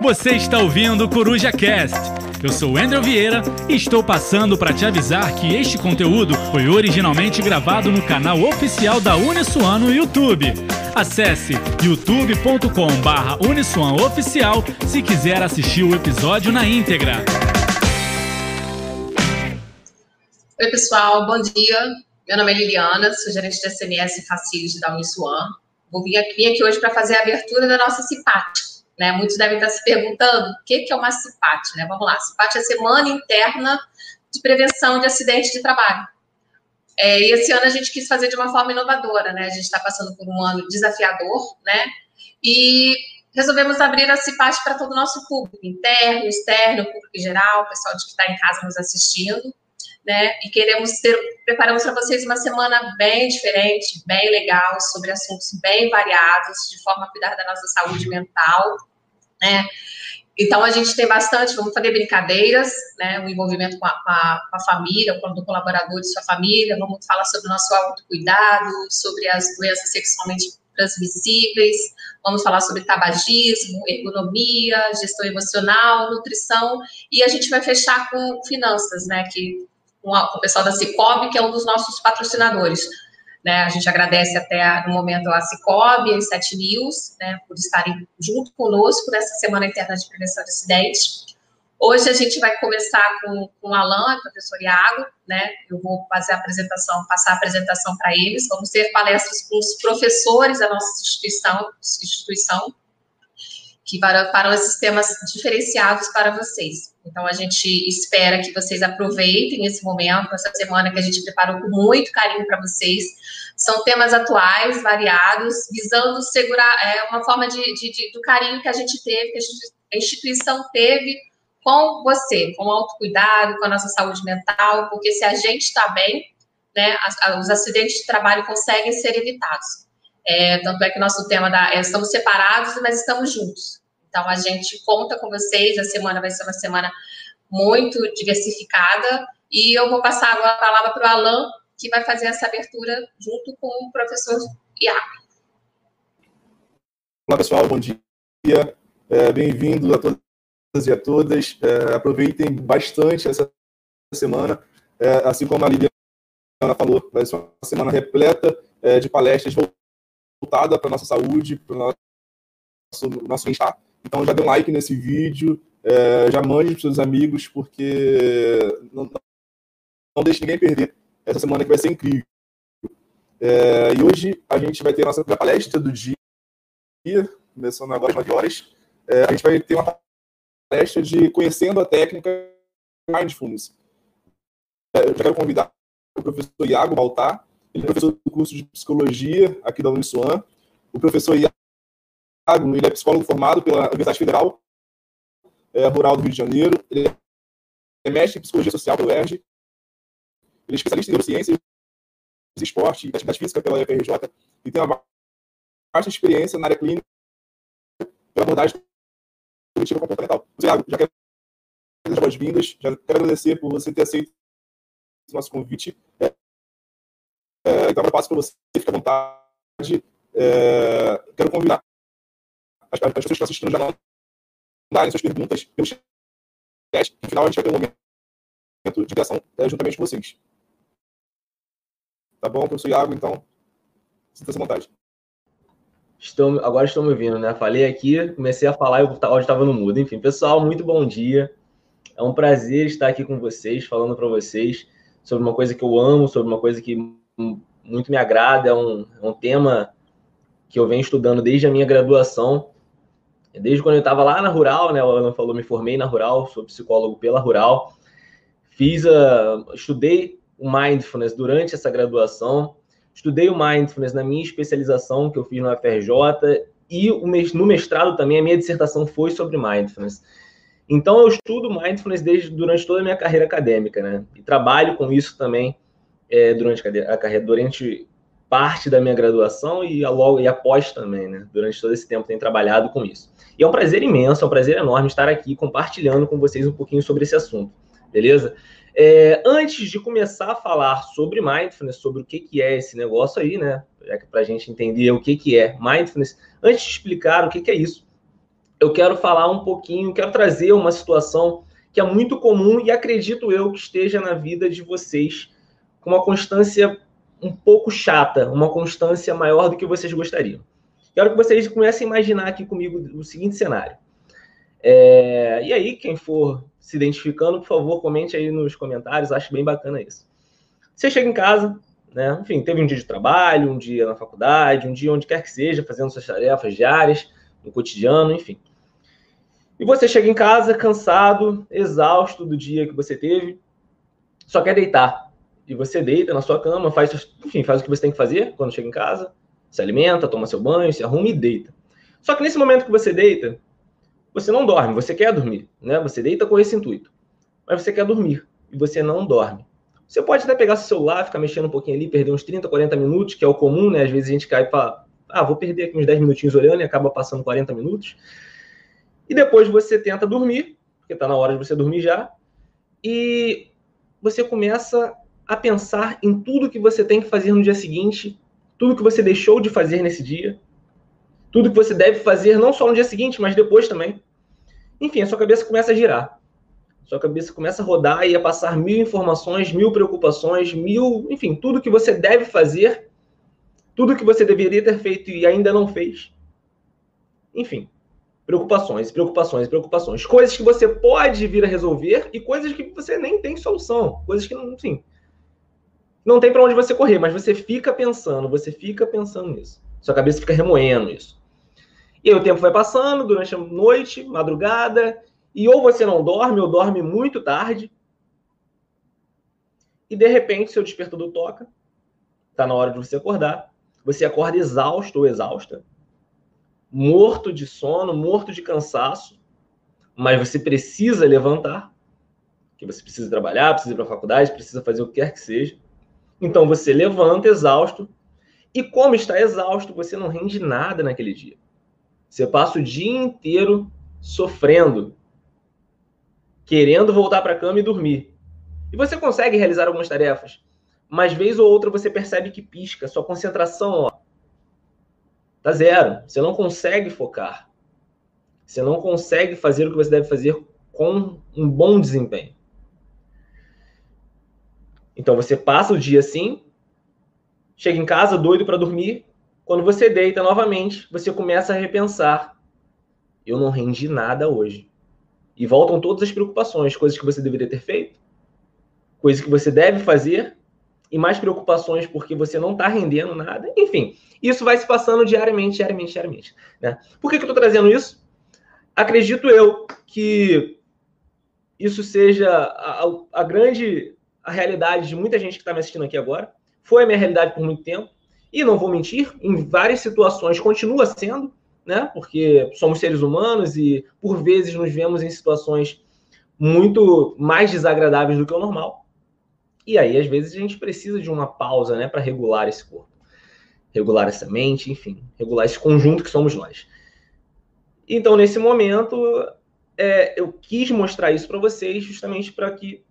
Você está ouvindo o Coruja Cast. Eu sou Andrew Vieira e estou passando para te avisar que este conteúdo foi originalmente gravado no canal oficial da Uniswan no YouTube. Acesse youtube.com/uniswan oficial se quiser assistir o episódio na íntegra. Oi, pessoal, bom dia. Meu nome é Liliana, sou gerente de SMS Facility da Uniswan. Vou vir aqui, aqui hoje para fazer a abertura da nossa CIPAT, né? Muitos devem estar se perguntando o que é uma CIPAT, né? Vamos lá, CIPAT é a Semana Interna de Prevenção de Acidente de Trabalho. É, e esse ano a gente quis fazer de uma forma inovadora, né? A gente está passando por um ano desafiador, né? E resolvemos abrir a CIPAT para todo o nosso público, interno, externo, público em geral, pessoal que está em casa nos assistindo né? E queremos ter, preparamos para vocês uma semana bem diferente, bem legal, sobre assuntos bem variados, de forma a cuidar da nossa saúde mental, né? Então, a gente tem bastante, vamos fazer brincadeiras, né, o envolvimento com a, com a, com a família, com o colaborador de sua família, vamos falar sobre o nosso autocuidado, sobre as doenças sexualmente transmissíveis, vamos falar sobre tabagismo, ergonomia, gestão emocional, nutrição, e a gente vai fechar com finanças, né, que com, a, com o pessoal da Cicobi, que é um dos nossos patrocinadores. Né, a gente agradece até no momento a e a Sete News, né, por estarem junto conosco nessa Semana Interna de Prevenção de Acidentes. Hoje a gente vai começar com, com o Alan, o professor Iago, né, eu vou fazer a apresentação, passar a apresentação para eles, vamos ter palestras com os professores da nossa instituição, instituição que farão esses temas diferenciados para vocês. Então, a gente espera que vocês aproveitem esse momento, essa semana que a gente preparou com muito carinho para vocês. São temas atuais, variados, visando segurar é, uma forma de, de, de, do carinho que a gente teve, que a instituição teve com você, com o autocuidado, com a nossa saúde mental, porque se a gente está bem, né, os acidentes de trabalho conseguem ser evitados. É, tanto é que nosso tema da, é, estamos separados, mas estamos juntos. Então, a gente conta com vocês. A semana vai ser uma semana muito diversificada. E eu vou passar agora a palavra para o Alan, que vai fazer essa abertura junto com o professor Iaco. Olá, pessoal. Bom dia. É, Bem-vindo a todas e a todas. É, aproveitem bastante essa semana. É, assim como a Liliana falou, vai ser uma semana repleta é, de palestras voltada para nossa saúde, para o nosso, nosso bem-estar. Então já dê um like nesse vídeo, é, já mande para seus amigos, porque não, não deixe ninguém perder essa semana que vai ser incrível. É, e hoje a gente vai ter a nossa palestra do dia, começando agora às 9 horas. É, a gente vai ter uma palestra de Conhecendo a Técnica Mindfulness. É, eu quero convidar o professor Iago Baltar, ele é professor do curso de Psicologia aqui da Uniswan. O professor Iago ele é psicólogo formado pela Universidade Federal é, Rural do Rio de Janeiro. Ele é mestre em psicologia social pelo UERJ. Ele é especialista em neurociências, esporte e atividade física pela UFRJ. E tem uma vasta experiência na área clínica pela abordagem cognitiva comportamental. Zé, já quero as boas-vindas, já quero agradecer por você ter aceito o nosso convite. É, então, eu passo para você, fique à vontade. É, quero convidar as, as pessoas que estão assistindo já mandarem suas perguntas pelo chat. No final, a gente vai ter um momento de ligação é, juntamente com vocês. Tá bom, professor Iago? Então, sinta-se à vontade. Estou, agora estou me ouvindo, né? Falei aqui, comecei a falar e o áudio estava no mudo. Enfim, pessoal, muito bom dia. É um prazer estar aqui com vocês, falando para vocês sobre uma coisa que eu amo, sobre uma coisa que muito me agrada. É um, é um tema que eu venho estudando desde a minha graduação Desde quando eu estava lá na Rural, né? O Alan falou, me formei na Rural, sou psicólogo pela Rural. Fiz a, estudei o mindfulness durante essa graduação. Estudei o mindfulness na minha especialização que eu fiz no FRJ e no mestrado também a minha dissertação foi sobre mindfulness. Então eu estudo mindfulness desde durante toda a minha carreira acadêmica, né? E trabalho com isso também é, durante a carreira, durante parte da minha graduação e logo e após também, né? Durante todo esse tempo tenho trabalhado com isso. E é um prazer imenso, é um prazer enorme estar aqui compartilhando com vocês um pouquinho sobre esse assunto, beleza? É, antes de começar a falar sobre mindfulness, sobre o que, que é esse negócio aí, né? É para a gente entender o que, que é mindfulness, antes de explicar o que, que é isso, eu quero falar um pouquinho, quero trazer uma situação que é muito comum e acredito eu que esteja na vida de vocês com uma constância um pouco chata, uma constância maior do que vocês gostariam. Quero que vocês comecem a imaginar aqui comigo o seguinte cenário. É, e aí, quem for se identificando, por favor, comente aí nos comentários, acho bem bacana isso. Você chega em casa, né? Enfim, teve um dia de trabalho, um dia na faculdade, um dia onde quer que seja, fazendo suas tarefas diárias, no cotidiano, enfim. E você chega em casa cansado, exausto do dia que você teve, só quer deitar. E você deita na sua cama, faz, enfim, faz o que você tem que fazer quando chega em casa, se alimenta, toma seu banho, se arruma e deita. Só que nesse momento que você deita, você não dorme, você quer dormir, né? Você deita com esse intuito. Mas você quer dormir e você não dorme. Você pode até pegar seu celular, ficar mexendo um pouquinho ali, perder uns 30, 40 minutos, que é o comum, né? Às vezes a gente cai para, ah, vou perder aqui uns 10 minutinhos olhando e acaba passando 40 minutos. E depois você tenta dormir, porque está na hora de você dormir já, e você começa a pensar em tudo que você tem que fazer no dia seguinte, tudo que você deixou de fazer nesse dia, tudo que você deve fazer não só no dia seguinte, mas depois também. Enfim, a sua cabeça começa a girar. Sua cabeça começa a rodar e a passar mil informações, mil preocupações, mil, enfim, tudo que você deve fazer, tudo que você deveria ter feito e ainda não fez. Enfim, preocupações, preocupações, preocupações, coisas que você pode vir a resolver e coisas que você nem tem solução, coisas que, enfim, não tem para onde você correr, mas você fica pensando, você fica pensando nisso. Sua cabeça fica remoendo isso. E aí o tempo vai passando durante a noite, madrugada, e ou você não dorme, ou dorme muito tarde. E de repente seu despertador toca. Está na hora de você acordar. Você acorda exausto ou exausta, morto de sono, morto de cansaço, mas você precisa levantar, que você precisa trabalhar, precisa ir para a faculdade, precisa fazer o que quer que seja. Então você levanta exausto, e como está exausto, você não rende nada naquele dia. Você passa o dia inteiro sofrendo, querendo voltar para a cama e dormir. E você consegue realizar algumas tarefas, mas vez ou outra você percebe que pisca, sua concentração ó, tá zero. Você não consegue focar. Você não consegue fazer o que você deve fazer com um bom desempenho. Então você passa o dia assim, chega em casa doido para dormir. Quando você deita novamente, você começa a repensar: eu não rendi nada hoje. E voltam todas as preocupações, coisas que você deveria ter feito, coisas que você deve fazer, e mais preocupações porque você não está rendendo nada. Enfim, isso vai se passando diariamente, diariamente, diariamente. Né? Por que, que eu estou trazendo isso? Acredito eu que isso seja a, a grande a realidade de muita gente que está me assistindo aqui agora. Foi a minha realidade por muito tempo. E não vou mentir, em várias situações continua sendo, né? Porque somos seres humanos e por vezes nos vemos em situações muito mais desagradáveis do que o normal. E aí, às vezes, a gente precisa de uma pausa, né, para regular esse corpo, regular essa mente, enfim, regular esse conjunto que somos nós. Então, nesse momento, é, eu quis mostrar isso para vocês, justamente para que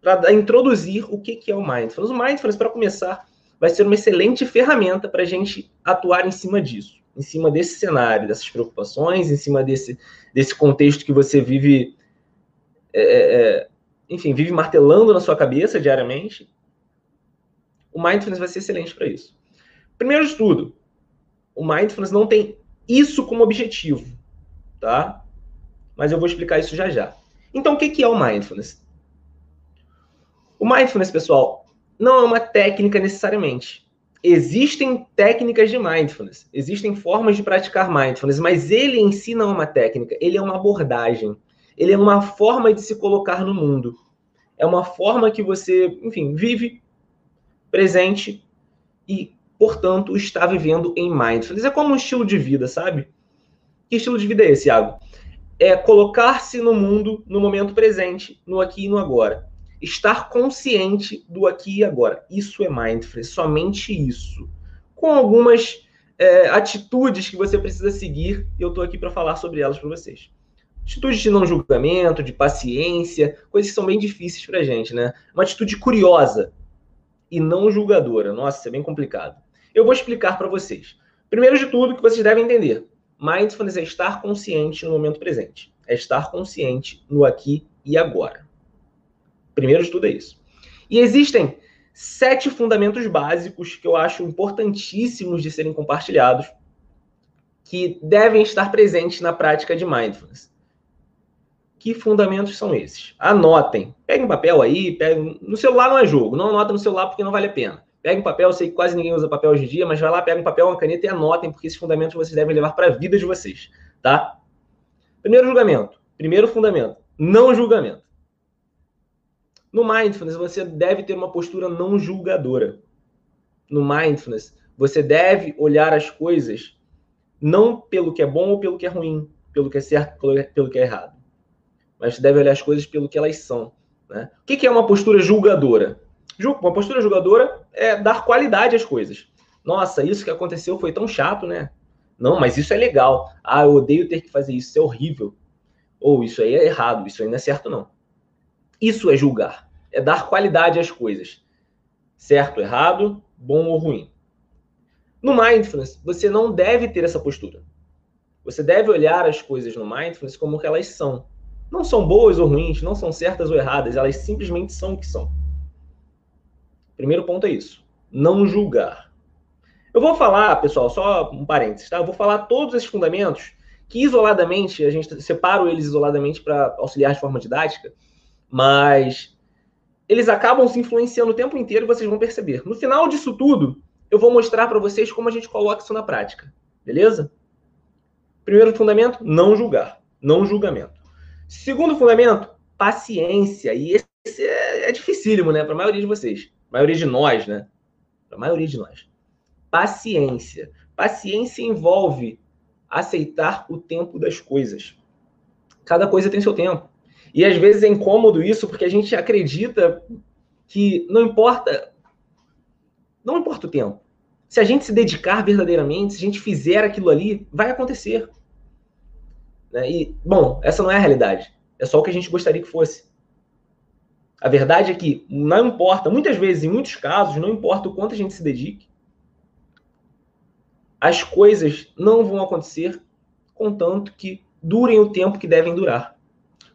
para introduzir o que, que é o Mindfulness. O Mindfulness, para começar, vai ser uma excelente ferramenta para a gente atuar em cima disso, em cima desse cenário, dessas preocupações, em cima desse, desse contexto que você vive, é, é, é enfim, vive martelando na sua cabeça diariamente. O Mindfulness vai ser excelente para isso. Primeiro de tudo, o Mindfulness não tem isso como objetivo, tá? Mas eu vou explicar isso já já. Então, o que, que é o Mindfulness? Mindfulness, pessoal, não é uma técnica necessariamente. Existem técnicas de mindfulness, existem formas de praticar mindfulness, mas ele em si não é uma técnica, ele é uma abordagem, ele é uma forma de se colocar no mundo. É uma forma que você, enfim, vive presente e, portanto, está vivendo em mindfulness. É como um estilo de vida, sabe? Que estilo de vida é esse, Iago? É colocar-se no mundo, no momento presente, no aqui e no agora estar consciente do aqui e agora. Isso é mindfulness, somente isso. Com algumas é, atitudes que você precisa seguir, e eu estou aqui para falar sobre elas para vocês. Atitudes de não julgamento, de paciência, coisas que são bem difíceis para a gente, né? Uma atitude curiosa e não julgadora. Nossa, isso é bem complicado. Eu vou explicar para vocês. Primeiro de tudo, que vocês devem entender: Mindfulness é estar consciente no momento presente. É estar consciente no aqui e agora. Primeiro de tudo é isso. E existem sete fundamentos básicos que eu acho importantíssimos de serem compartilhados, que devem estar presentes na prática de mindfulness. Que fundamentos são esses? Anotem. Peguem um papel aí, no celular não é jogo, não anota no celular porque não vale a pena. Pegue um papel, eu sei que quase ninguém usa papel hoje em dia, mas vai lá, pega um papel, uma caneta e anotem, porque esses fundamentos vocês devem levar para a vida de vocês, tá? Primeiro julgamento, primeiro fundamento, não julgamento. No mindfulness, você deve ter uma postura não julgadora. No mindfulness, você deve olhar as coisas não pelo que é bom ou pelo que é ruim, pelo que é certo, pelo que é errado. Mas deve olhar as coisas pelo que elas são. Né? O que é uma postura julgadora? Uma postura julgadora é dar qualidade às coisas. Nossa, isso que aconteceu foi tão chato, né? Não, mas isso é legal. Ah, eu odeio ter que fazer isso, isso é horrível. Ou isso aí é errado, isso aí não é certo, não. Isso é julgar. É dar qualidade às coisas. Certo, errado, bom ou ruim. No mindfulness, você não deve ter essa postura. Você deve olhar as coisas no mindfulness como que elas são. Não são boas ou ruins, não são certas ou erradas, elas simplesmente são o que são. Primeiro ponto é isso. Não julgar. Eu vou falar, pessoal, só um parênteses, tá? Eu vou falar todos esses fundamentos que isoladamente, a gente separa eles isoladamente para auxiliar de forma didática, mas eles acabam se influenciando o tempo inteiro e vocês vão perceber. No final disso tudo, eu vou mostrar para vocês como a gente coloca isso na prática, beleza? Primeiro fundamento, não julgar, não julgamento. Segundo fundamento, paciência. E esse é, é dificílimo, né, para a maioria de vocês, a maioria de nós, né? Para a maioria de nós. Paciência. Paciência envolve aceitar o tempo das coisas. Cada coisa tem seu tempo. E às vezes é incômodo isso porque a gente acredita que não importa não importa o tempo. Se a gente se dedicar verdadeiramente, se a gente fizer aquilo ali, vai acontecer. Né? E, bom, essa não é a realidade. É só o que a gente gostaria que fosse. A verdade é que não importa, muitas vezes, em muitos casos, não importa o quanto a gente se dedique, as coisas não vão acontecer contanto que durem o tempo que devem durar.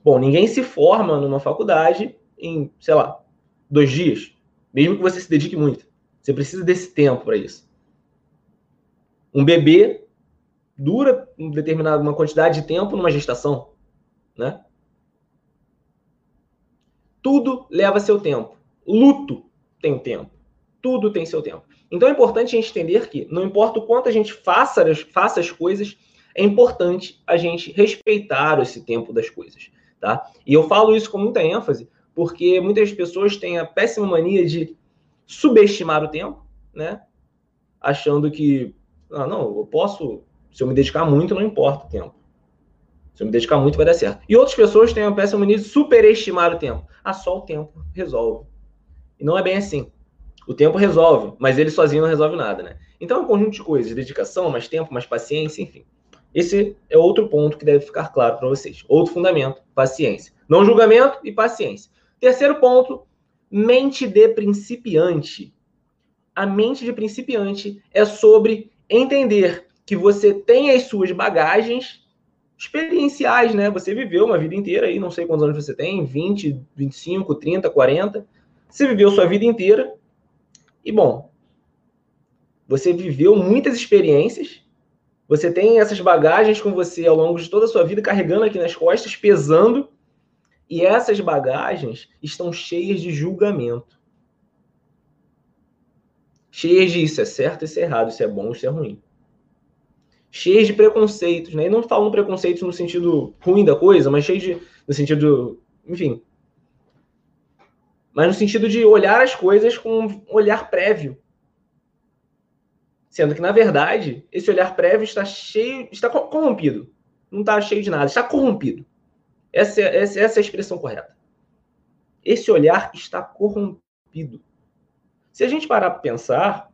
Bom, ninguém se forma numa faculdade em, sei lá, dois dias, mesmo que você se dedique muito. Você precisa desse tempo para isso. Um bebê dura um determinada uma quantidade de tempo numa gestação, né? Tudo leva seu tempo. Luto tem tempo. Tudo tem seu tempo. Então é importante a gente entender que não importa o quanto a gente faça, faça as coisas, é importante a gente respeitar esse tempo das coisas, tá? E eu falo isso com muita ênfase, porque muitas pessoas têm a péssima mania de subestimar o tempo, né? Achando que, ah, não, eu posso, se eu me dedicar muito, não importa o tempo. Se eu me dedicar muito, vai dar certo. E outras pessoas têm a péssima mania de superestimar o tempo. Ah, só o tempo resolve. E não é bem assim. O tempo resolve, mas ele sozinho não resolve nada, né? Então é um conjunto de coisas, dedicação, mais tempo, mais paciência, enfim. Esse é outro ponto que deve ficar claro para vocês. Outro fundamento, paciência. Não julgamento e paciência. Terceiro ponto, mente de principiante. A mente de principiante é sobre entender que você tem as suas bagagens experienciais, né? Você viveu uma vida inteira aí, não sei quantos anos você tem, 20, 25, 30, 40. Você viveu sua vida inteira. E bom, você viveu muitas experiências. Você tem essas bagagens com você ao longo de toda a sua vida carregando aqui nas costas, pesando e essas bagagens estão cheias de julgamento. Cheias de isso é certo, isso é errado, isso é bom, isso é ruim. Cheias de preconceitos, né? E não falo preconceitos no sentido ruim da coisa, mas cheias de. no sentido. Enfim. Mas no sentido de olhar as coisas com um olhar prévio. Sendo que, na verdade, esse olhar prévio está cheio. está corrompido. Não está cheio de nada, está corrompido. Essa, é, essa, essa é a expressão correta. Esse olhar está corrompido. Se a gente parar para pensar,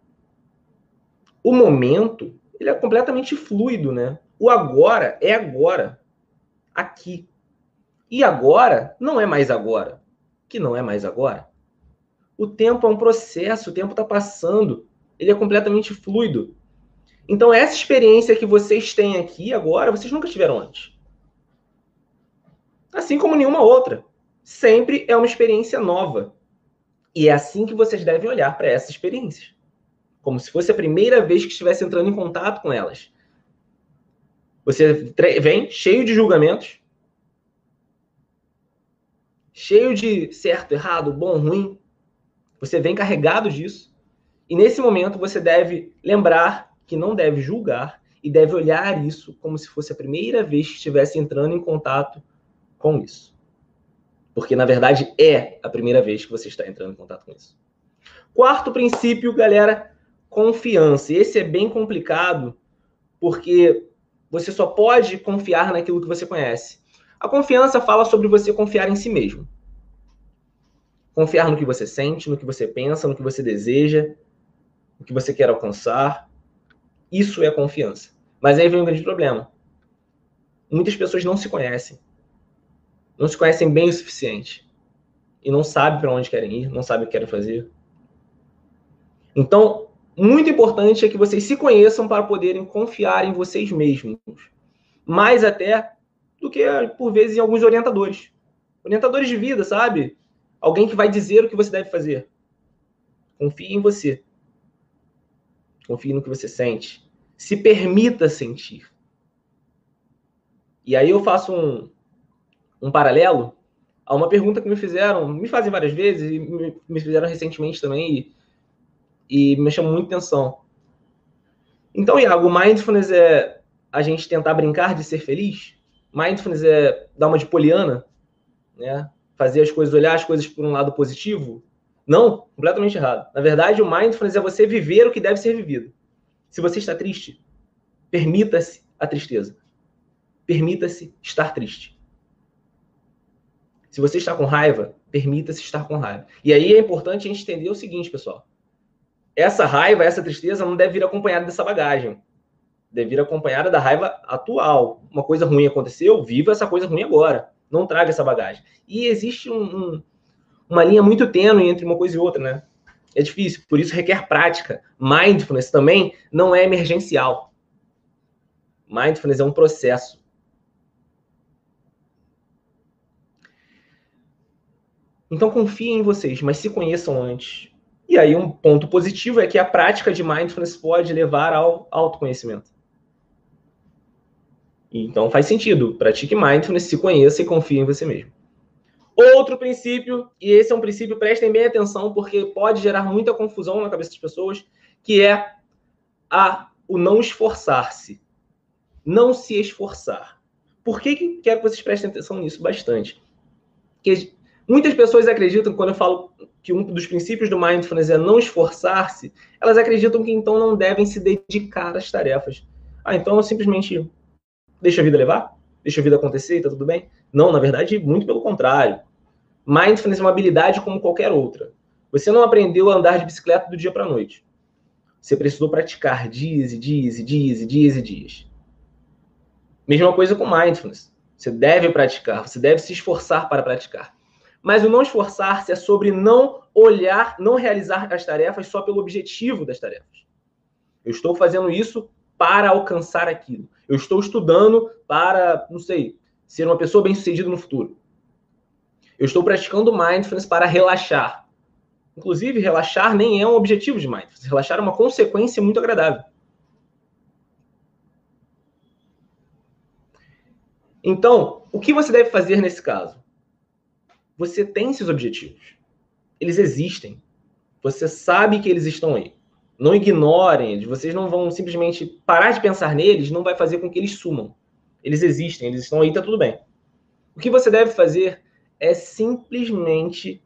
o momento ele é completamente fluido, né? O agora é agora, aqui. E agora não é mais agora, que não é mais agora. O tempo é um processo, o tempo está passando, ele é completamente fluido. Então, essa experiência que vocês têm aqui agora, vocês nunca tiveram antes. Assim como nenhuma outra. Sempre é uma experiência nova. E é assim que vocês devem olhar para essas experiências. Como se fosse a primeira vez que estivesse entrando em contato com elas. Você vem cheio de julgamentos, cheio de certo, errado, bom, ruim. Você vem carregado disso. E nesse momento você deve lembrar que não deve julgar e deve olhar isso como se fosse a primeira vez que estivesse entrando em contato com isso. Porque, na verdade, é a primeira vez que você está entrando em contato com isso. Quarto princípio, galera, confiança. Esse é bem complicado, porque você só pode confiar naquilo que você conhece. A confiança fala sobre você confiar em si mesmo. Confiar no que você sente, no que você pensa, no que você deseja, no que você quer alcançar. Isso é confiança. Mas aí vem um grande problema. Muitas pessoas não se conhecem não se conhecem bem o suficiente e não sabem para onde querem ir, não sabem o que querem fazer. Então, muito importante é que vocês se conheçam para poderem confiar em vocês mesmos. Mais até do que, por vezes, em alguns orientadores. Orientadores de vida, sabe? Alguém que vai dizer o que você deve fazer. Confie em você. Confie no que você sente. Se permita sentir. E aí eu faço um, um paralelo a uma pergunta que me fizeram, me fazem várias vezes, e me, fizeram recentemente também, e, e me chamou muita atenção. Então, Iago, mindfulness é a gente tentar brincar de ser feliz? Mindfulness é dar uma de poliana, né? Fazer as coisas, olhar as coisas por um lado positivo? Não, completamente errado. Na verdade, o mindfulness é você viver o que deve ser vivido. Se você está triste, permita-se a tristeza. Permita-se estar triste. Se você está com raiva, permita-se estar com raiva. E aí é importante a gente entender o seguinte, pessoal. Essa raiva, essa tristeza não deve vir acompanhada dessa bagagem. Deve vir acompanhada da raiva atual. Uma coisa ruim aconteceu, viva essa coisa ruim agora. Não traga essa bagagem. E existe um, um, uma linha muito tênue entre uma coisa e outra, né? É difícil, por isso requer prática. Mindfulness também não é emergencial. Mindfulness é um processo. Então confiem em vocês, mas se conheçam antes. E aí um ponto positivo é que a prática de mindfulness pode levar ao autoconhecimento. Então faz sentido. Pratique mindfulness, se conheça e confie em você mesmo. Outro princípio, e esse é um princípio, prestem bem atenção, porque pode gerar muita confusão na cabeça das pessoas, que é a, o não esforçar-se. Não se esforçar. Por que, que quero que vocês prestem atenção nisso bastante? Porque Muitas pessoas acreditam, quando eu falo que um dos princípios do mindfulness é não esforçar-se, elas acreditam que então não devem se dedicar às tarefas. Ah, então eu simplesmente deixa a vida levar? Deixa a vida acontecer e tá tudo bem? Não, na verdade, muito pelo contrário. Mindfulness é uma habilidade como qualquer outra. Você não aprendeu a andar de bicicleta do dia para a noite. Você precisou praticar dias e dias e dias e dias e dias. Mesma coisa com mindfulness. Você deve praticar, você deve se esforçar para praticar. Mas o não esforçar-se é sobre não olhar, não realizar as tarefas só pelo objetivo das tarefas. Eu estou fazendo isso para alcançar aquilo. Eu estou estudando para, não sei, ser uma pessoa bem-sucedida no futuro. Eu estou praticando mindfulness para relaxar. Inclusive, relaxar nem é um objetivo de mindfulness. Relaxar é uma consequência muito agradável. Então, o que você deve fazer nesse caso? você tem esses objetivos. Eles existem. Você sabe que eles estão aí. Não ignorem eles. Vocês não vão simplesmente parar de pensar neles, não vai fazer com que eles sumam. Eles existem, eles estão aí, tá tudo bem. O que você deve fazer é simplesmente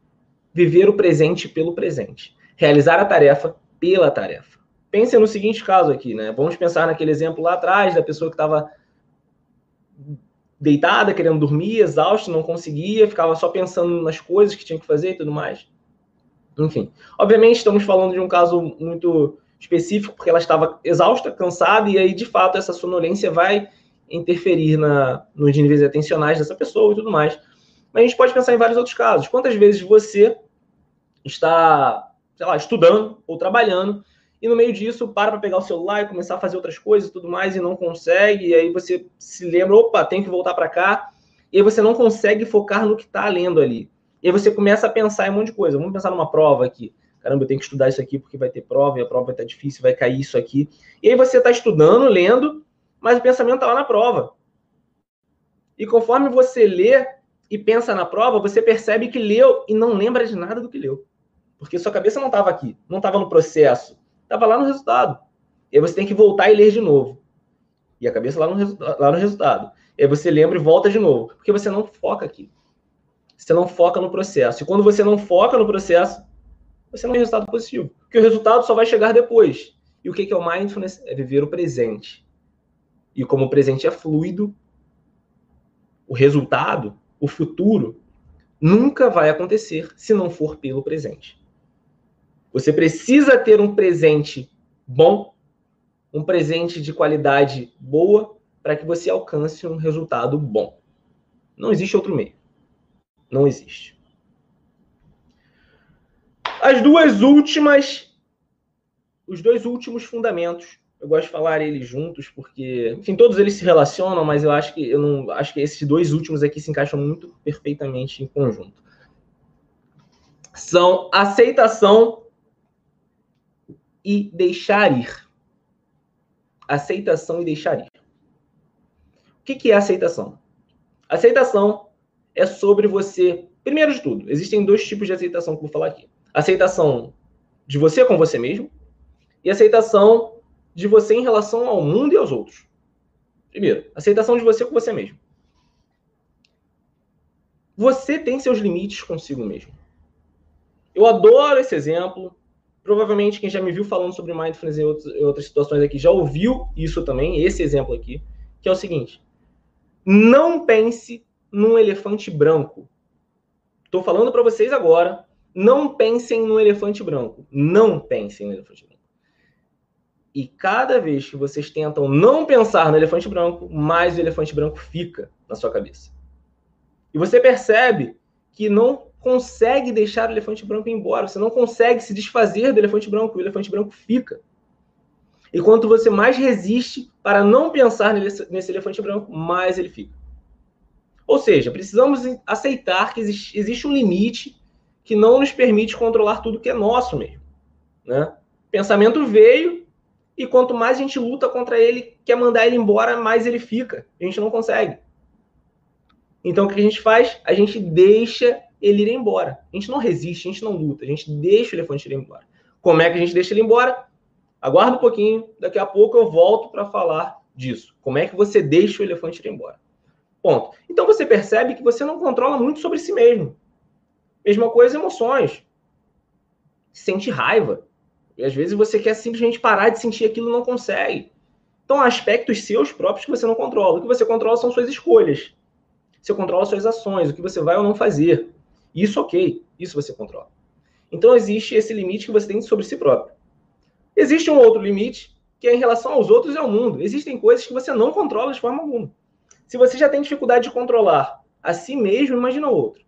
viver o presente pelo presente. Realizar a tarefa pela tarefa. Pense no seguinte caso aqui, né? Vamos pensar naquele exemplo lá atrás da pessoa que estava deitada, querendo dormir, exausta, não conseguia, ficava só pensando nas coisas que tinha que fazer e tudo mais. Enfim, obviamente estamos falando de um caso muito específico, porque ela estava exausta, cansada, e aí, de fato, essa sonolência vai interferir na, nos níveis atencionais dessa pessoa e tudo mais. Mas a gente pode pensar em vários outros casos. Quantas vezes você está, sei lá, estudando ou trabalhando e no meio disso para para pegar o celular e começar a fazer outras coisas e tudo mais e não consegue, e aí você se lembra, opa, tem que voltar para cá, e aí você não consegue focar no que está lendo ali. E aí você começa a pensar em um monte de coisa. Vamos pensar numa prova aqui. Caramba, eu tenho que estudar isso aqui porque vai ter prova, e a prova vai estar difícil, vai cair isso aqui. E aí você está estudando, lendo, mas o pensamento está lá na prova. E conforme você lê e pensa na prova, você percebe que leu e não lembra de nada do que leu. Porque sua cabeça não estava aqui, não estava no processo Estava lá no resultado. E aí você tem que voltar e ler de novo. E a cabeça lá no, lá no resultado. E aí você lembra e volta de novo. Porque você não foca aqui. Você não foca no processo. E quando você não foca no processo, você não tem resultado positivo. Porque o resultado só vai chegar depois. E o que é o mindfulness? É viver o presente. E como o presente é fluido, o resultado, o futuro, nunca vai acontecer se não for pelo presente. Você precisa ter um presente bom, um presente de qualidade boa, para que você alcance um resultado bom. Não existe outro meio. Não existe. As duas últimas, os dois últimos fundamentos, eu gosto de falar eles juntos porque, enfim, todos eles se relacionam, mas eu acho que eu não acho que esses dois últimos aqui se encaixam muito perfeitamente em conjunto. São aceitação e deixar ir. Aceitação e deixar ir. O que, é aceitação? Aceitação é sobre você. Primeiro de tudo, existem dois tipos de aceitação que eu vou falar aqui: aceitação de você com você mesmo e aceitação de você em relação ao mundo e aos outros. Primeiro, aceitação de você com você mesmo. Você tem seus limites consigo mesmo. Eu adoro esse exemplo Provavelmente quem já me viu falando sobre mindfulness em, outras situações aqui já ouviu isso também, esse exemplo aqui, que é o seguinte: não pense num elefante branco. Estou falando para vocês agora, não pensem no elefante branco. Não pensem no elefante branco. E cada vez que vocês tentam não pensar no elefante branco, mais o elefante branco fica na sua cabeça. E você percebe que não consegue deixar o elefante branco embora, você não consegue se desfazer do elefante branco, o elefante branco fica. E quanto você mais resiste para não pensar nesse elefante branco, mais ele fica. Ou seja, precisamos aceitar que existe, um limite que não nos permite controlar tudo que é nosso mesmo. Né? Pensamento veio e quanto mais a gente luta contra ele, quer mandar ele embora, mais ele fica. A gente não consegue. Então o que a gente faz? A gente deixa ele ir embora. A gente não resiste, a gente não luta, a gente deixa o elefante ir embora. Como é que a gente deixa ele embora? Aguarda um pouquinho, daqui a pouco eu volto para falar disso. Como é que você deixa o elefante ir embora? Ponto. Então você percebe que você não controla muito sobre si mesmo. Mesma coisa, emoções. Sente raiva. E às vezes você quer simplesmente parar de sentir aquilo e não consegue. Então, há aspectos seus próprios que você não controla. O que você controla são suas escolhas. Você controla suas ações, o que você vai ou não fazer. Isso ok, isso você controla. Então existe esse limite que você tem sobre si próprio. Existe um outro limite que é em relação aos outros e ao mundo. Existem coisas que você não controla de forma alguma. Se você já tem dificuldade de controlar a si mesmo, imagina o outro.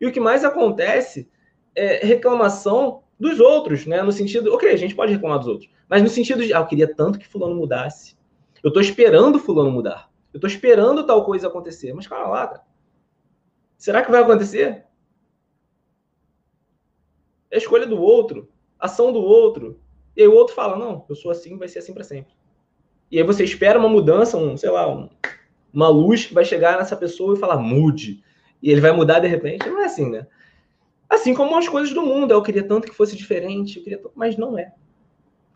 E o que mais acontece é reclamação dos outros, né? No sentido, ok, a gente pode reclamar dos outros, mas no sentido de, ah, eu queria tanto que fulano mudasse. Eu tô esperando fulano mudar. Eu tô esperando tal coisa acontecer. Mas calma lá, cara. Será que vai acontecer? É a escolha do outro, ação do outro. E aí o outro fala: não, eu sou assim, vai ser assim para sempre. E aí você espera uma mudança, um, sei lá, um, uma luz que vai chegar nessa pessoa e falar: mude. E ele vai mudar de repente. Não é assim, né? Assim como as coisas do mundo. Eu queria tanto que fosse diferente, tanto... mas não é.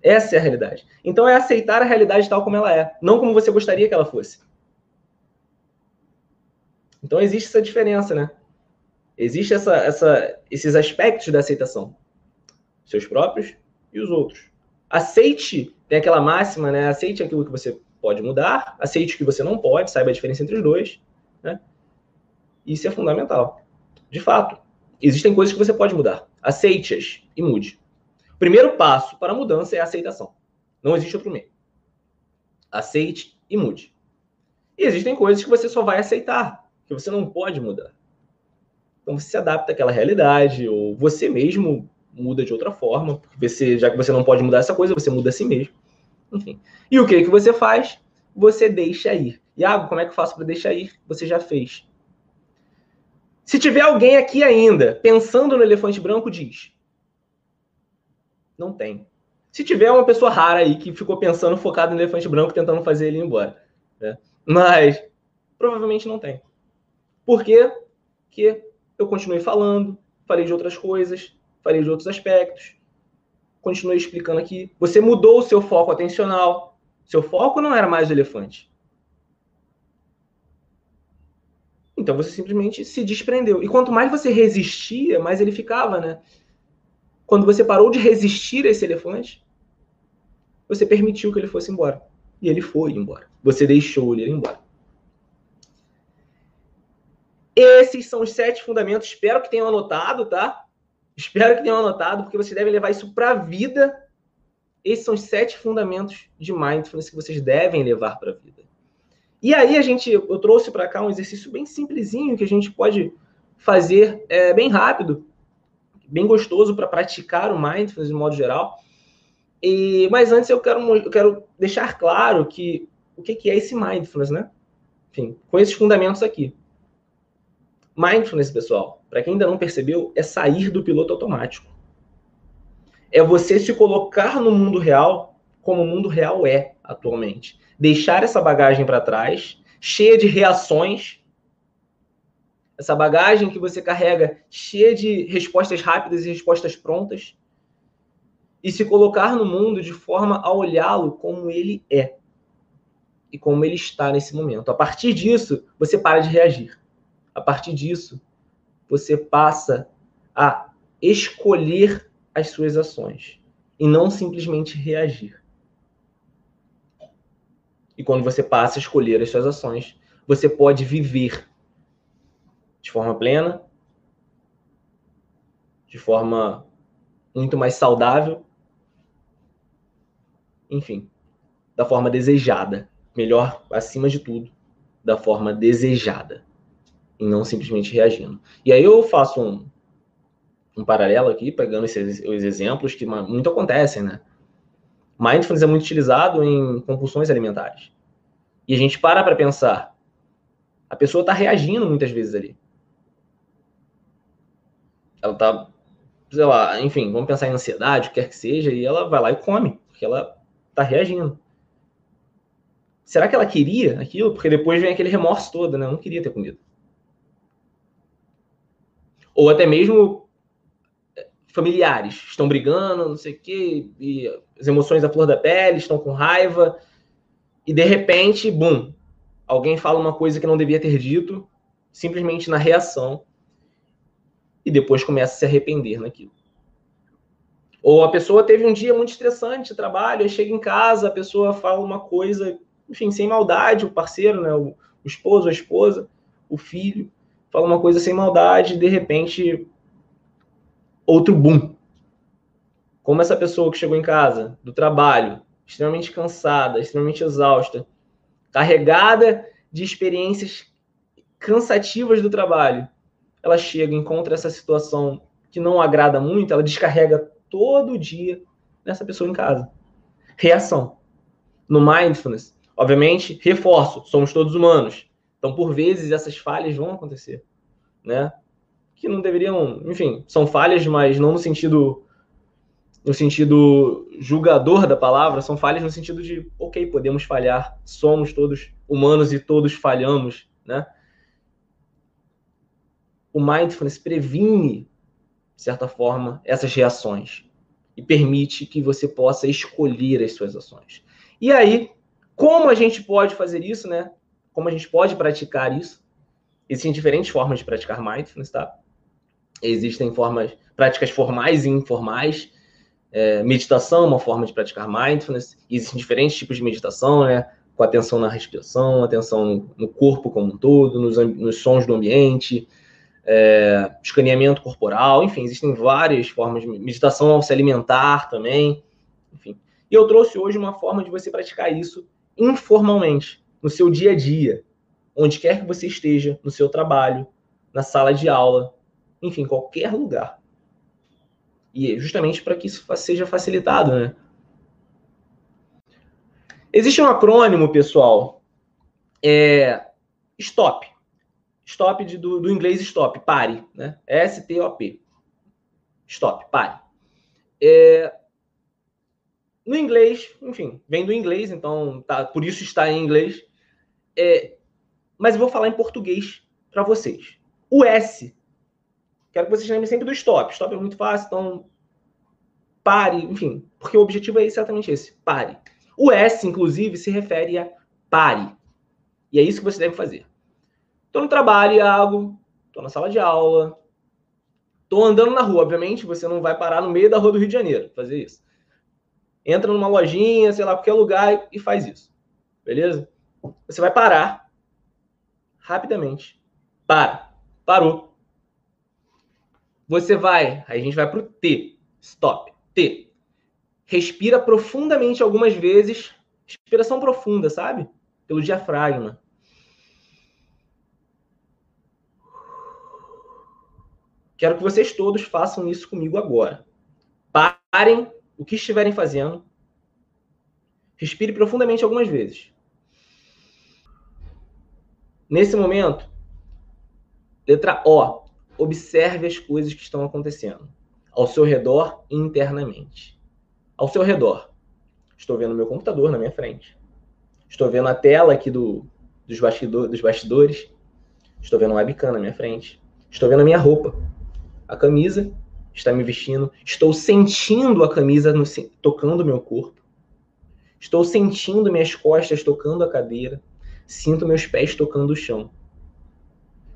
Essa é a realidade. Então é aceitar a realidade tal como ela é, não como você gostaria que ela fosse. Então existe essa diferença, né? Existe essa, essa, esses aspectos da aceitação. Seus próprios e os outros. Aceite, tem aquela máxima, né? Aceite aquilo que você pode mudar, aceite o que você não pode, saiba a diferença entre os dois. Né? Isso é fundamental. De fato, existem coisas que você pode mudar. Aceite-as e mude. O primeiro passo para a mudança é a aceitação. Não existe outro meio. Aceite e mude. E existem coisas que você só vai aceitar, que você não pode mudar. Então você se adapta àquela realidade, ou você mesmo muda de outra forma, porque você, já que você não pode mudar essa coisa, você muda a si mesmo. Enfim. E o que que você faz? Você deixa ir. Iago, como é que eu faço para deixar ir? Você já fez. Se tiver alguém aqui ainda pensando no elefante branco, diz. Não tem. Se tiver uma pessoa rara aí que ficou pensando focado no elefante branco, tentando fazer ele ir embora. Né? Mas provavelmente não tem. Por quê? Porque eu continuei falando, falei de outras coisas, falei de outros aspectos, continuei explicando aqui. Você mudou o seu foco atencional. Seu foco não era mais o elefante. Então você simplesmente se desprendeu. E quanto mais você resistia, mais ele ficava, né? Quando você parou de resistir a esse elefante, você permitiu que ele fosse embora. E ele foi embora. Você deixou ele ir embora. Esses são os sete fundamentos. Espero que tenham anotado, tá? Espero que tenham anotado, porque vocês devem levar isso para a vida. Esses são os sete fundamentos de mindfulness que vocês devem levar para a vida. E aí a gente, eu trouxe para cá um exercício bem simplesinho que a gente pode fazer é, bem rápido, bem gostoso para praticar o mindfulness de modo geral. E, mas antes eu quero, eu quero deixar claro que o que, que é esse mindfulness, né? Enfim, com esses fundamentos aqui. Mindfulness, pessoal, para quem ainda não percebeu, é sair do piloto automático. É você se colocar no mundo real como o mundo real é atualmente. Deixar essa bagagem para trás, cheia de reações. Essa bagagem que você carrega cheia de respostas rápidas e respostas prontas. E se colocar no mundo de forma a olhá-lo como ele é. E como ele está nesse momento. A partir disso, você para de reagir. A partir disso, você passa a escolher as suas ações e não simplesmente reagir. E quando você passa a escolher as suas ações, você pode viver de forma plena, de forma muito mais saudável, enfim, da forma desejada. Melhor, acima de tudo, da forma desejada e não simplesmente reagindo. E aí eu faço um, um paralelo aqui, pegando esses os exemplos que muito acontecem, né? Mindfulness é muito utilizado em compulsões alimentares. E a gente para para pensar, a pessoa está reagindo muitas vezes ali. Ela está, sei lá, enfim, vamos pensar em ansiedade, o que quer que seja, e ela vai lá e come, porque ela está reagindo. Será que ela queria aquilo? Porque depois vem aquele remorso todo, né? Não queria ter comido ou até mesmo familiares estão brigando, não sei o quê, e as emoções à flor da pele, estão com raiva, e de repente, bum, alguém fala uma coisa que não devia ter dito, simplesmente na reação, e depois começa a se arrepender naquilo. Ou a pessoa teve um dia muito estressante, trabalho, aí chega em casa, a pessoa fala uma coisa, enfim, sem maldade, o parceiro, né, o, o esposo, a esposa, o filho, fala uma coisa sem maldade e de repente outro boom. Como essa pessoa que chegou em casa do trabalho, extremamente cansada, extremamente exausta, carregada de experiências cansativas do trabalho, ela chega, encontra essa situação que não agrada muito, ela descarrega todo dia nessa pessoa em casa. Reação. No mindfulness, obviamente, reforço, somos todos humanos. Então, por vezes, essas falhas vão acontecer, né? Que não deveriam, enfim, são falhas, mas não no sentido no sentido julgador da palavra, são falhas no sentido de, ok, podemos falhar, somos todos humanos e todos falhamos, né? O mindfulness previne, de certa forma, essas reações e permite que você possa escolher as suas ações. E aí, como a gente pode fazer isso, né? como a gente pode praticar isso. Existem diferentes formas de praticar mindfulness, tá? Existem formas, práticas formais e informais. É, meditação é uma forma de praticar mindfulness. Existem diferentes tipos de meditação, né? Com atenção na respiração, atenção no, corpo como um todo, nos, nos sons do ambiente, é, escaneamento corporal, enfim, existem várias formas de meditação ao se alimentar também, enfim. E eu trouxe hoje uma forma de você praticar isso informalmente no seu dia a dia, onde quer que você esteja, no seu trabalho, na sala de aula, enfim, qualquer lugar. E justamente para que isso seja facilitado, né? Existe um acrônimo, pessoal, é STOP. Stop de, do, do, inglês stop, pare, né? S-T-O-P. Stop, pare. É, no inglês, enfim, vem do inglês, então tá, por isso está em inglês. É, mas eu vou falar em português para vocês. O S, quero que vocês lembrem sempre do stop. Stop é muito fácil, então pare, enfim, porque o objetivo é exatamente esse, pare. O S, inclusive, se refere a pare. E é isso que você deve fazer. Estou no trabalho, Iago, estou na sala de aula, estou andando na rua. Obviamente, você não vai parar no meio da rua do Rio de Janeiro fazer isso. Entra numa lojinha, sei lá, qualquer lugar e faz isso. Beleza? Você vai parar rapidamente. Para. Parou. Você vai, aí a gente vai para o T. Stop. T. Respira profundamente algumas vezes. Respiração profunda, sabe? Pelo diafragma. Quero que vocês todos façam isso comigo agora. Parem o que estiverem fazendo. Respire profundamente algumas vezes. Nesse momento, letra O, observe as coisas que estão acontecendo ao seu redor internamente ao seu redor. Estou vendo meu computador na minha frente. Estou vendo a tela aqui do, dos, bastidor, dos bastidores. Estou vendo uma webcam na minha frente. Estou vendo a minha roupa. A camisa está me vestindo. Estou sentindo a camisa no, tocando meu corpo. Estou sentindo minhas costas tocando a cadeira. Sinto meus pés tocando o chão.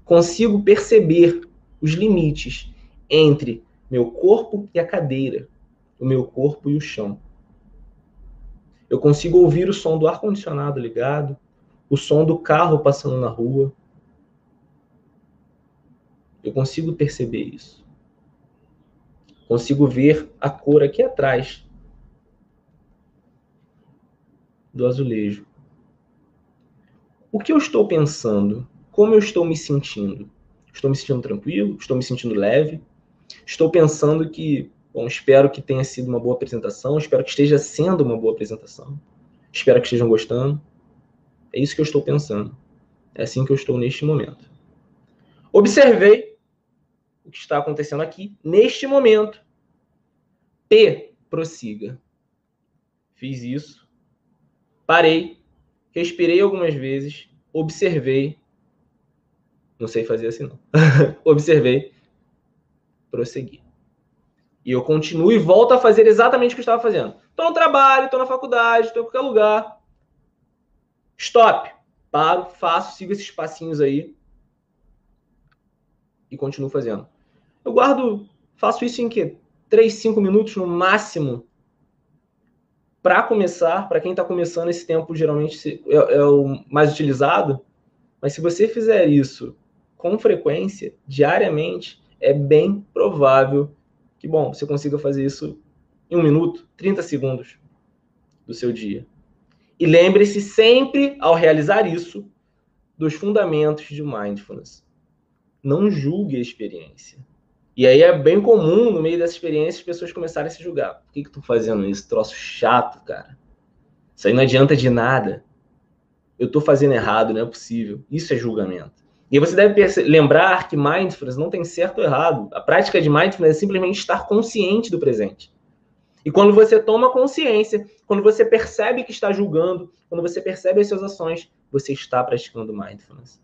Consigo perceber os limites entre meu corpo e a cadeira o meu corpo e o chão. Eu consigo ouvir o som do ar-condicionado ligado, o som do carro passando na rua. Eu consigo perceber isso. Consigo ver a cor aqui atrás do azulejo. O que eu estou pensando? Como eu estou me sentindo? Estou me sentindo tranquilo? Estou me sentindo leve? Estou pensando que Bom, espero que tenha sido uma boa apresentação, espero que esteja sendo uma boa apresentação. Espero que estejam gostando. É isso que eu estou pensando. É assim que eu estou neste momento. Observei o que está acontecendo aqui neste momento. P, prossiga. Fiz isso. Parei. Respirei algumas vezes. Observei. Não sei fazer assim, não. Observei. Prossegui. E eu continuo e volto a fazer exatamente o que eu estava fazendo. Estou no trabalho, estou na faculdade, estou em qualquer lugar. Stop. Paro, faço, sigo esses passinhos aí. E continuo fazendo. Eu guardo, faço isso em que? 3, 5 minutos no máximo. Para começar, para quem está começando, esse tempo geralmente é, é o mais utilizado. Mas se você fizer isso com frequência, diariamente, é bem provável que bom, você consiga fazer isso em um minuto, 30 segundos do seu dia. E lembre-se sempre, ao realizar isso, dos fundamentos de mindfulness. Não julgue a experiência. E aí é bem comum, no meio dessa experiência, as pessoas começarem a se julgar. Por que, que tu fazendo isso? Troço chato, cara. Isso aí não adianta de nada. Eu tô fazendo errado, não é possível. Isso é julgamento. E você deve lembrar que mindfulness não tem certo ou errado. A prática de mindfulness é simplesmente estar consciente do presente. E quando você toma consciência, quando você percebe que está julgando, quando você percebe as suas ações, você está praticando mindfulness.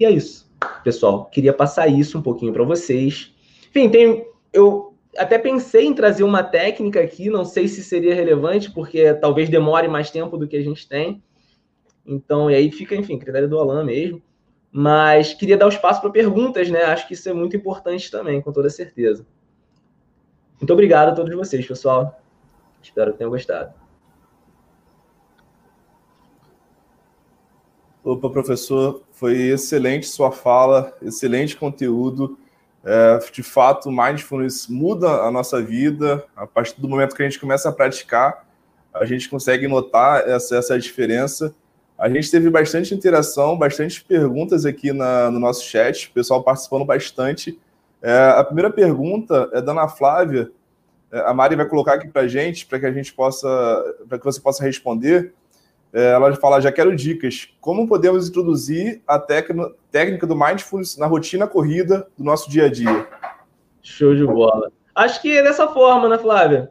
E é isso, pessoal. Queria passar isso um pouquinho para vocês. Enfim, tem, eu até pensei em trazer uma técnica aqui, não sei se seria relevante, porque talvez demore mais tempo do que a gente tem. Então, e aí fica, enfim, critério do Alan mesmo. Mas queria dar o espaço para perguntas, né? Acho que isso é muito importante também, com toda certeza. Muito obrigado a todos vocês, pessoal. Espero que tenham gostado. Opa, professor, foi excelente sua fala, excelente conteúdo. É, de fato, mindfulness muda a nossa vida. A partir do momento que a gente começa a praticar, a gente consegue notar essa, essa diferença. A gente teve bastante interação, bastante perguntas aqui na, no nosso chat, pessoal participando bastante. É, a primeira pergunta é da Ana Flávia. É, a Mari vai colocar aqui para gente, para que a gente possa, para que você possa responder. É, ela vai falar: já quero dicas. Como podemos introduzir a técnica do mindfulness na rotina corrida do nosso dia a dia? Show de bola. Acho que é dessa forma, né, Flávia?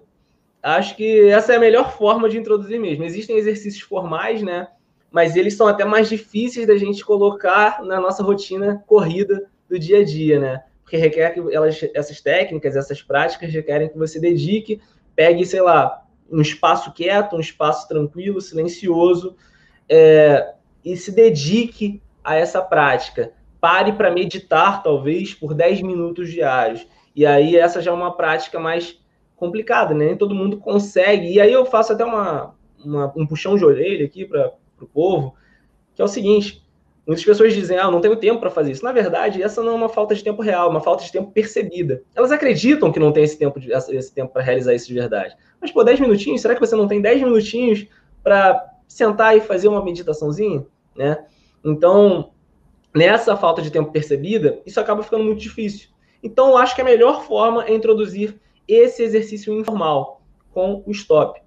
Acho que essa é a melhor forma de introduzir mesmo. Existem exercícios formais, né? Mas eles são até mais difíceis da gente colocar na nossa rotina corrida do dia a dia, né? Porque requer que elas, essas técnicas, essas práticas requerem que você dedique, pegue, sei lá, um espaço quieto, um espaço tranquilo, silencioso, é, e se dedique a essa prática. Pare para meditar, talvez, por 10 minutos diários. E aí, essa já é uma prática mais complicada, né? Nem todo mundo consegue. E aí, eu faço até uma, uma um puxão de orelha aqui para o povo, que é o seguinte: Muitas pessoas dizem, ah, eu não tenho tempo para fazer isso. Na verdade, essa não é uma falta de tempo real, é uma falta de tempo percebida. Elas acreditam que não tem esse tempo, esse tempo para realizar isso de verdade. Mas, pô, 10 minutinhos, será que você não tem 10 minutinhos para sentar e fazer uma meditaçãozinha? Né? Então, nessa falta de tempo percebida, isso acaba ficando muito difícil. Então, eu acho que a melhor forma é introduzir esse exercício informal com o stop.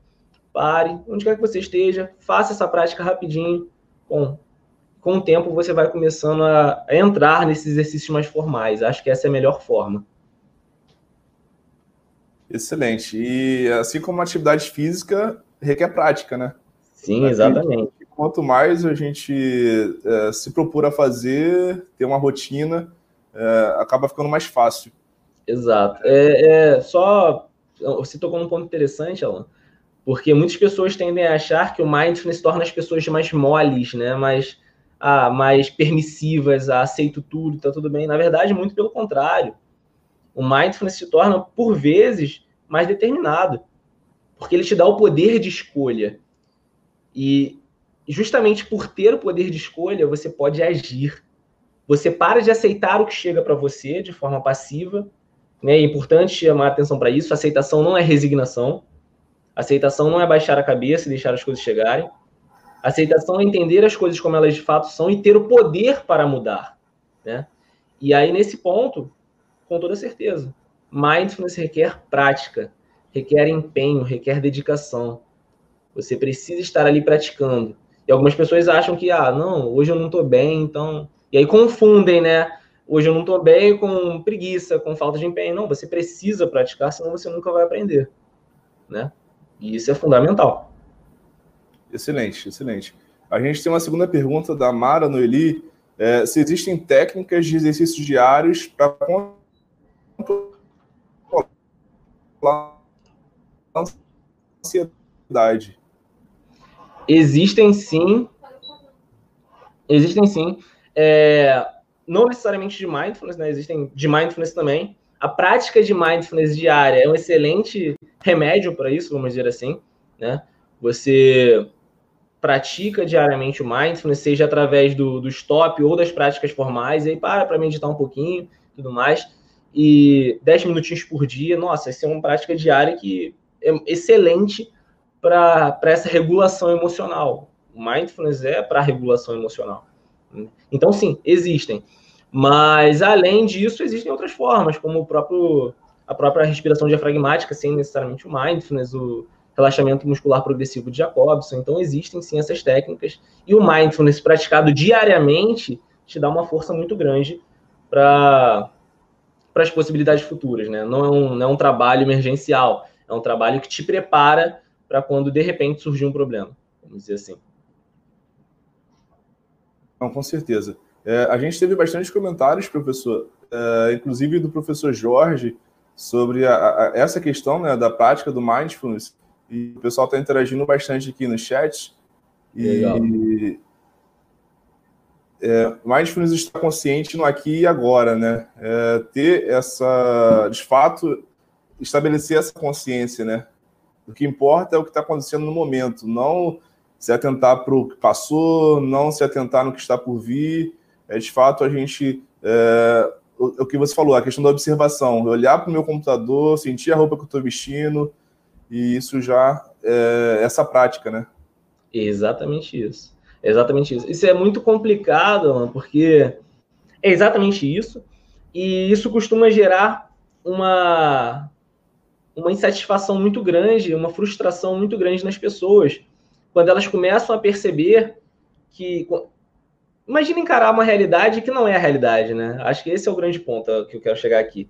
Pare, onde quer que você esteja, faça essa prática rapidinho. Bom, com o tempo você vai começando a, entrar nesses exercícios mais formais. Acho que essa é a melhor forma. Excelente. E assim como a atividade física requer prática, né? Sim, exatamente. Quanto mais a gente é, se propor a fazer, ter uma rotina, é, acaba ficando mais fácil. Exato. É, é, só você tocou num ponto interessante, Alan, porque muitas pessoas tendem a achar que o mindfulness torna as pessoas mais moles, né? Mas ah, mais permissivas, ah, aceito tudo, tá tudo bem. Na verdade, muito pelo contrário. O mindfulness se torna, por vezes, mais determinado, porque ele te dá o poder de escolha. E justamente por ter o poder de escolha, você pode agir. Você para de aceitar o que chega para você de forma passiva. Né? É importante chamar atenção para isso. Aceitação não é resignação. Aceitação não é baixar a cabeça e deixar as coisas chegarem. Aceitação é entender as coisas como elas de fato são e ter o poder para mudar, né? E aí, nesse ponto, com toda certeza, mindfulness requer prática, requer empenho, requer dedicação. Você precisa estar ali praticando. E algumas pessoas acham que, ah, não, hoje eu não estou bem, então. E aí confundem, né? Hoje eu não estou bem com preguiça, com falta de empenho. Não, você precisa praticar, senão você nunca vai aprender, né? E isso é fundamental. Excelente, excelente. A gente tem uma segunda pergunta da Mara Noeli. É, se existem técnicas de exercícios diários para controlar a ansiedade? Existem sim. Existem sim. É, não necessariamente de mindfulness, né? Existem de mindfulness também. A prática de mindfulness diária é um excelente remédio para isso, vamos dizer assim, né? Você pratica diariamente o mindfulness, seja através do, do stop ou das práticas formais, e aí para para meditar um pouquinho, tudo mais, e 10 minutinhos por dia, nossa, essa é uma prática diária que é excelente para essa regulação emocional. O mindfulness é para regulação emocional. Então, sim, existem. Mas, além disso, existem outras formas, como o próprio, a própria respiração diafragmática, sem necessariamente o mindfulness, o, relaxamento muscular progressivo de Jacobson. Então, existem sim essas técnicas. E o mindfulness praticado diariamente te dá uma força muito grande para as possibilidades futuras. Né? Não, é um, não é um trabalho emergencial, é um trabalho que te prepara para quando de repente surgir um problema, vamos dizer assim. Não, com certeza. É, a gente teve bastante comentários, professor, é, inclusive do professor Jorge, sobre a, a, essa questão né, da prática do mindfulness. E o pessoal está interagindo bastante aqui no chat. Legal. E é, mindfulness está consciente no aqui e agora, né? É, ter essa, de fato, estabelecer essa consciência, né? O que importa é o que está acontecendo no momento, não se atentar para o que passou, não se atentar no que está por vir. É de fato a gente é, o, o, que você falou, a questão da observação, olhar para o meu computador, sentir a roupa que eu estou vestindo, e isso já é essa prática, né? Exatamente isso. Exatamente isso. Isso é muito complicado, porque é exatamente isso. E isso costuma gerar uma, uma insatisfação muito grande, uma frustração muito grande nas pessoas, quando elas começam a perceber que. Imagina encarar uma realidade que não é a realidade, né? Acho que esse é o grande ponto que eu quero chegar aqui.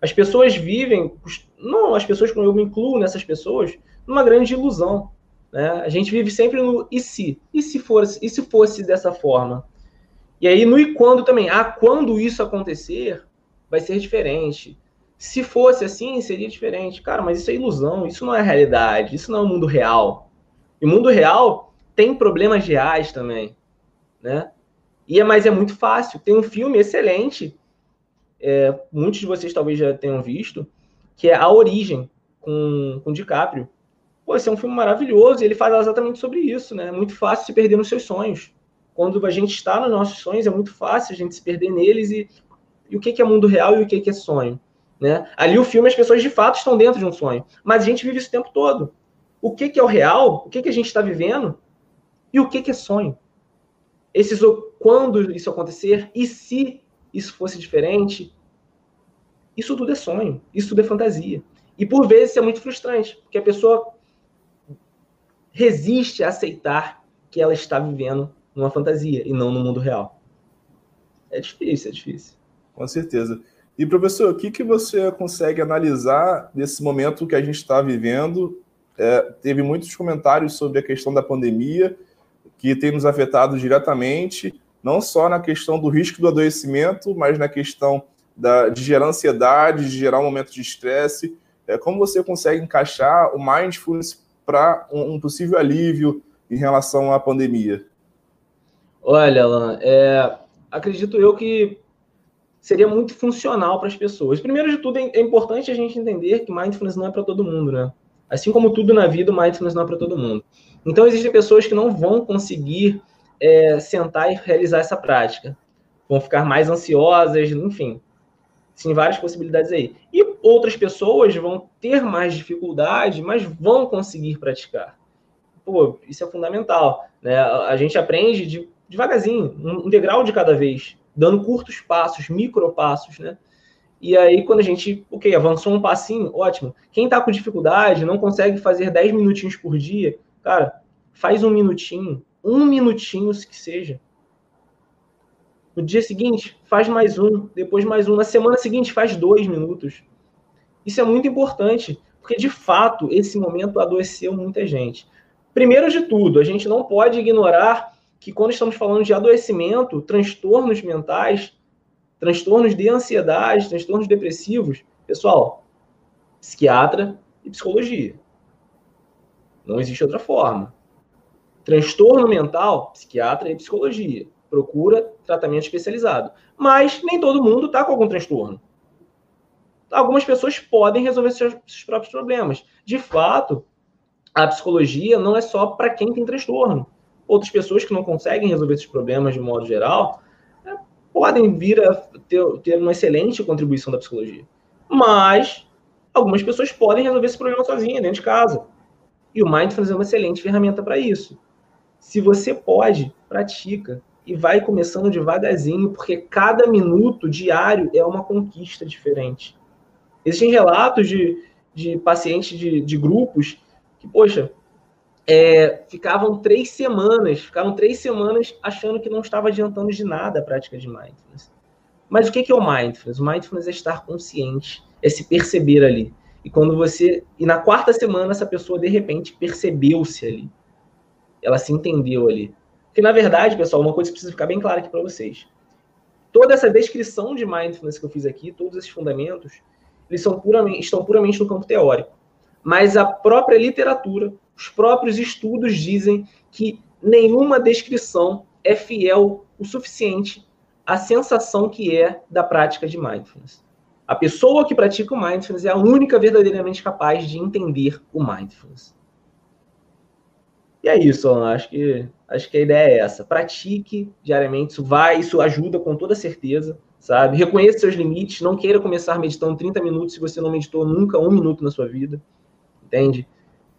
As pessoas vivem, não, as pessoas, como eu me incluo nessas pessoas, numa grande ilusão. Né? A gente vive sempre no e se? E se fosse, e se fosse dessa forma? E aí no e quando também. Ah, quando isso acontecer, vai ser diferente. Se fosse assim, seria diferente. Cara, mas isso é ilusão, isso não é realidade, isso não é o mundo real. E o mundo real tem problemas reais também, né? E é, mas é muito fácil. Tem um filme excelente, é, muitos de vocês talvez já tenham visto, que é A Origem, com, com DiCaprio. Pô, esse é um filme maravilhoso e ele fala exatamente sobre isso, né? É muito fácil se perder nos seus sonhos. Quando a gente está nos nossos sonhos, é muito fácil a gente se perder neles e, e o que, é mundo real e o que, é sonho. Né? Ali o filme, as pessoas de fato estão dentro de um sonho, mas a gente vive isso o tempo todo. O que, é o real, o que, a gente está vivendo e o que é sonho. Esses, quando isso acontecer e se isso fosse diferente, isso tudo é sonho, isso tudo é fantasia. E por vezes é muito frustrante, porque a pessoa resiste a aceitar que ela está vivendo numa fantasia e não no mundo real. É difícil, é difícil. Com certeza. E, professor, o que, que você consegue analisar desse momento que a gente está vivendo? É, teve muitos comentários sobre a questão da pandemia, que tem nos afetado diretamente, não só na questão do risco do adoecimento, mas na questão da, de gerar ansiedade, de gerar um momento de estresse. É, como você consegue encaixar o mindfulness para um, um, possível alívio em relação à pandemia? Olha, Alan, é, acredito eu que seria muito funcional para as pessoas. Primeiro de tudo, é importante a gente entender que mindfulness não é para todo mundo, né? Assim como tudo na vida, o mindfulness não é para todo mundo. Então, existem pessoas que não vão conseguir é, sentar e realizar essa prática. Vão ficar mais ansiosas, enfim. Tem várias possibilidades aí. E outras pessoas vão ter mais dificuldade, mas vão conseguir praticar. Pô, isso é fundamental. Né? A gente aprende de, devagarzinho, um degrau de cada vez dando curtos passos, micro passos, né? E aí, quando a gente, ok, avançou um passinho, ótimo. Quem tá com dificuldade, não consegue fazer 10 minutinhos por dia, cara, faz um minutinho, um minutinho que seja. No dia seguinte, faz mais um, depois mais um. Na semana seguinte, faz dois minutos. Isso é muito importante, porque de fato, esse momento adoeceu muita gente. Primeiro de tudo, a gente não pode ignorar que quando estamos falando de adoecimento, transtornos mentais, transtornos de ansiedade, transtornos depressivos, pessoal, psiquiatra e psicologia. Não existe outra forma. Transtorno mental, psiquiatra e psicologia. Procura tratamento especializado. Mas nem todo mundo está com algum transtorno. Algumas pessoas podem resolver seus, seus próprios problemas. De fato, a psicologia não é só para quem tem transtorno outras pessoas que não conseguem resolver esses problemas de modo geral né, podem vir a ter, ter uma excelente contribuição da psicologia. Mas algumas pessoas podem resolver esse problema sozinha, dentro de casa. E o Mindfulness é uma excelente ferramenta para isso. Se você pode, pratica e vai começando devagarzinho, porque cada minuto diário é uma conquista diferente. Existem relatos de, de pacientes de, de grupos que, poxa, é, ficavam três semanas, ficaram três semanas achando que não estava adiantando de nada a prática de mindfulness. Mas o que é o mindfulness? O mindfulness é estar consciente, é se perceber ali. E quando você. E na quarta semana, essa pessoa de repente percebeu-se ali. Ela se entendeu ali. Porque, na verdade, pessoal, uma coisa que precisa ficar bem clara aqui para vocês. Toda essa descrição de mindfulness que eu fiz aqui, todos esses fundamentos, eles são puramente, estão puramente no campo teórico. Mas a própria literatura, os próprios estudos dizem que nenhuma descrição é fiel o suficiente à sensação que é da prática de mindfulness. A pessoa que pratica o mindfulness é a única verdadeiramente capaz de entender o mindfulness. E é isso, Ana. Acho que, acho que a ideia é essa. Pratique diariamente, isso vai, isso ajuda com toda certeza, sabe? Reconheça seus limites, não queira começar meditando 30 minutos se você não meditou nunca um minuto na sua vida, entende?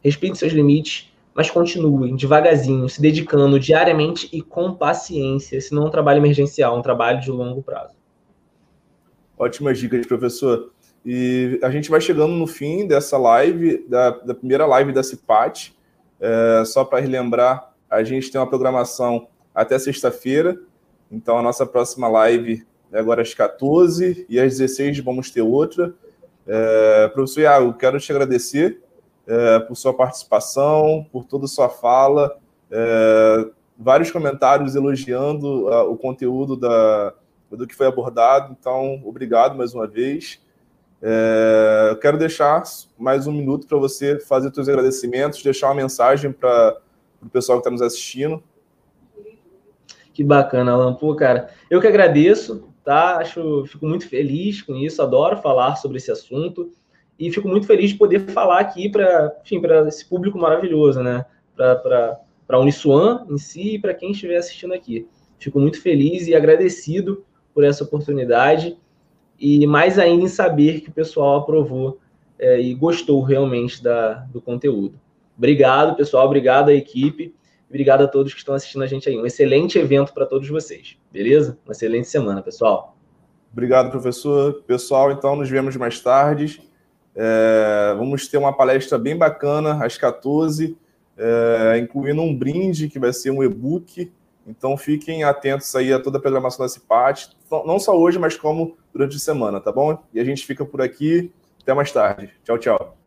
respeite seus limites, mas continuem devagarzinho, se dedicando diariamente e com paciência. Se não é um trabalho emergencial, é um trabalho de longo prazo. Ótimas dicas, professor. E a gente vai chegando no fim dessa live, da, da primeira live da CIPAT. É, só para relembrar, a gente tem uma programação até sexta-feira. Então, a nossa próxima live é agora às 14 e às 16 vamos ter outra. É, professor Iago, quero te agradecer é, por sua participação, por toda a sua fala, é, vários comentários elogiando a, o conteúdo da, do que foi abordado. Então, obrigado mais uma vez. É, eu quero deixar mais um minuto para você fazer seus agradecimentos, deixar uma mensagem para o pessoal que está nos assistindo. Que bacana, Alan. Pô, cara, eu que agradeço, tá? Acho, fico muito feliz com isso, adoro falar sobre esse assunto e fico muito feliz de poder falar aqui para, esse público maravilhoso, né? Para a Uniswan em si e para quem estiver assistindo aqui. Fico muito feliz e agradecido por essa oportunidade e mais ainda em saber que o pessoal aprovou é, e gostou realmente da, do conteúdo. Obrigado, pessoal. Obrigado à equipe. Obrigado a todos que estão assistindo a gente aí. Um excelente evento para todos vocês. Beleza? Uma excelente semana, pessoal. Obrigado, professor. Pessoal, então nos vemos mais tarde. É, vamos ter uma palestra bem bacana às 14, é, incluindo um brinde que vai ser um e-book. Então fiquem atentos aí a toda a programação da CIPAT, não só hoje, mas como durante a semana, tá bom? E a gente fica por aqui. Até mais tarde. Tchau, tchau.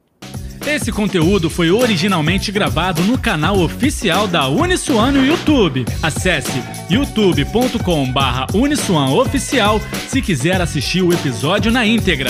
Esse conteúdo foi originalmente gravado no canal oficial da Uniswan no YouTube. Acesse youtube.com/uniswanoficial se quiser assistir o episódio na íntegra.